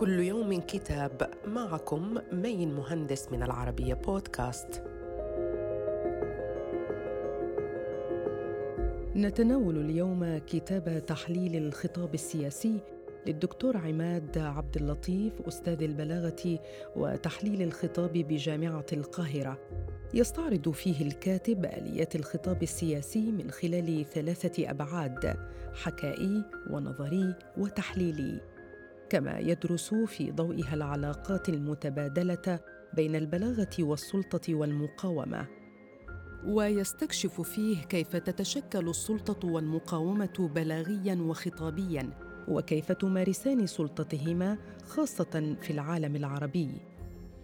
كل يوم كتاب معكم مين مهندس من العربية بودكاست. نتناول اليوم كتاب تحليل الخطاب السياسي للدكتور عماد عبد اللطيف أستاذ البلاغة وتحليل الخطاب بجامعة القاهرة يستعرض فيه الكاتب آليات الخطاب السياسي من خلال ثلاثة أبعاد حكائي ونظري وتحليلي كما يدرس في ضوئها العلاقات المتبادلة بين البلاغة والسلطة والمقاومة. ويستكشف فيه كيف تتشكل السلطة والمقاومة بلاغيا وخطابيا. وكيف تمارسان سلطتهما خاصة في العالم العربي.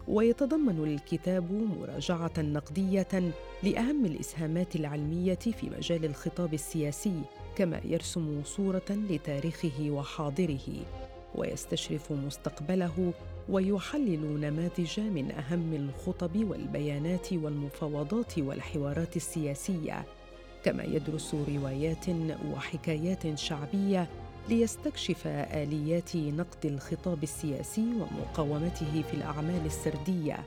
ويتضمن الكتاب مراجعة نقدية لأهم الإسهامات العلمية في مجال الخطاب السياسي كما يرسم صورة لتاريخه وحاضره. ويستشرف مستقبله ويحلل نماذج من أهم الخطب والبيانات والمفاوضات والحوارات السياسية. كما يدرس روايات وحكايات شعبية ليستكشف آليات نقد الخطاب السياسي ومقاومته في الأعمال السردية.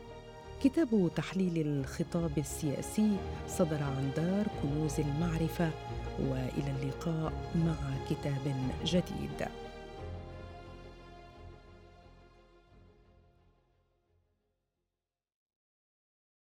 كتاب تحليل الخطاب السياسي صدر عن دار كنوز المعرفة وإلى اللقاء مع كتاب جديد.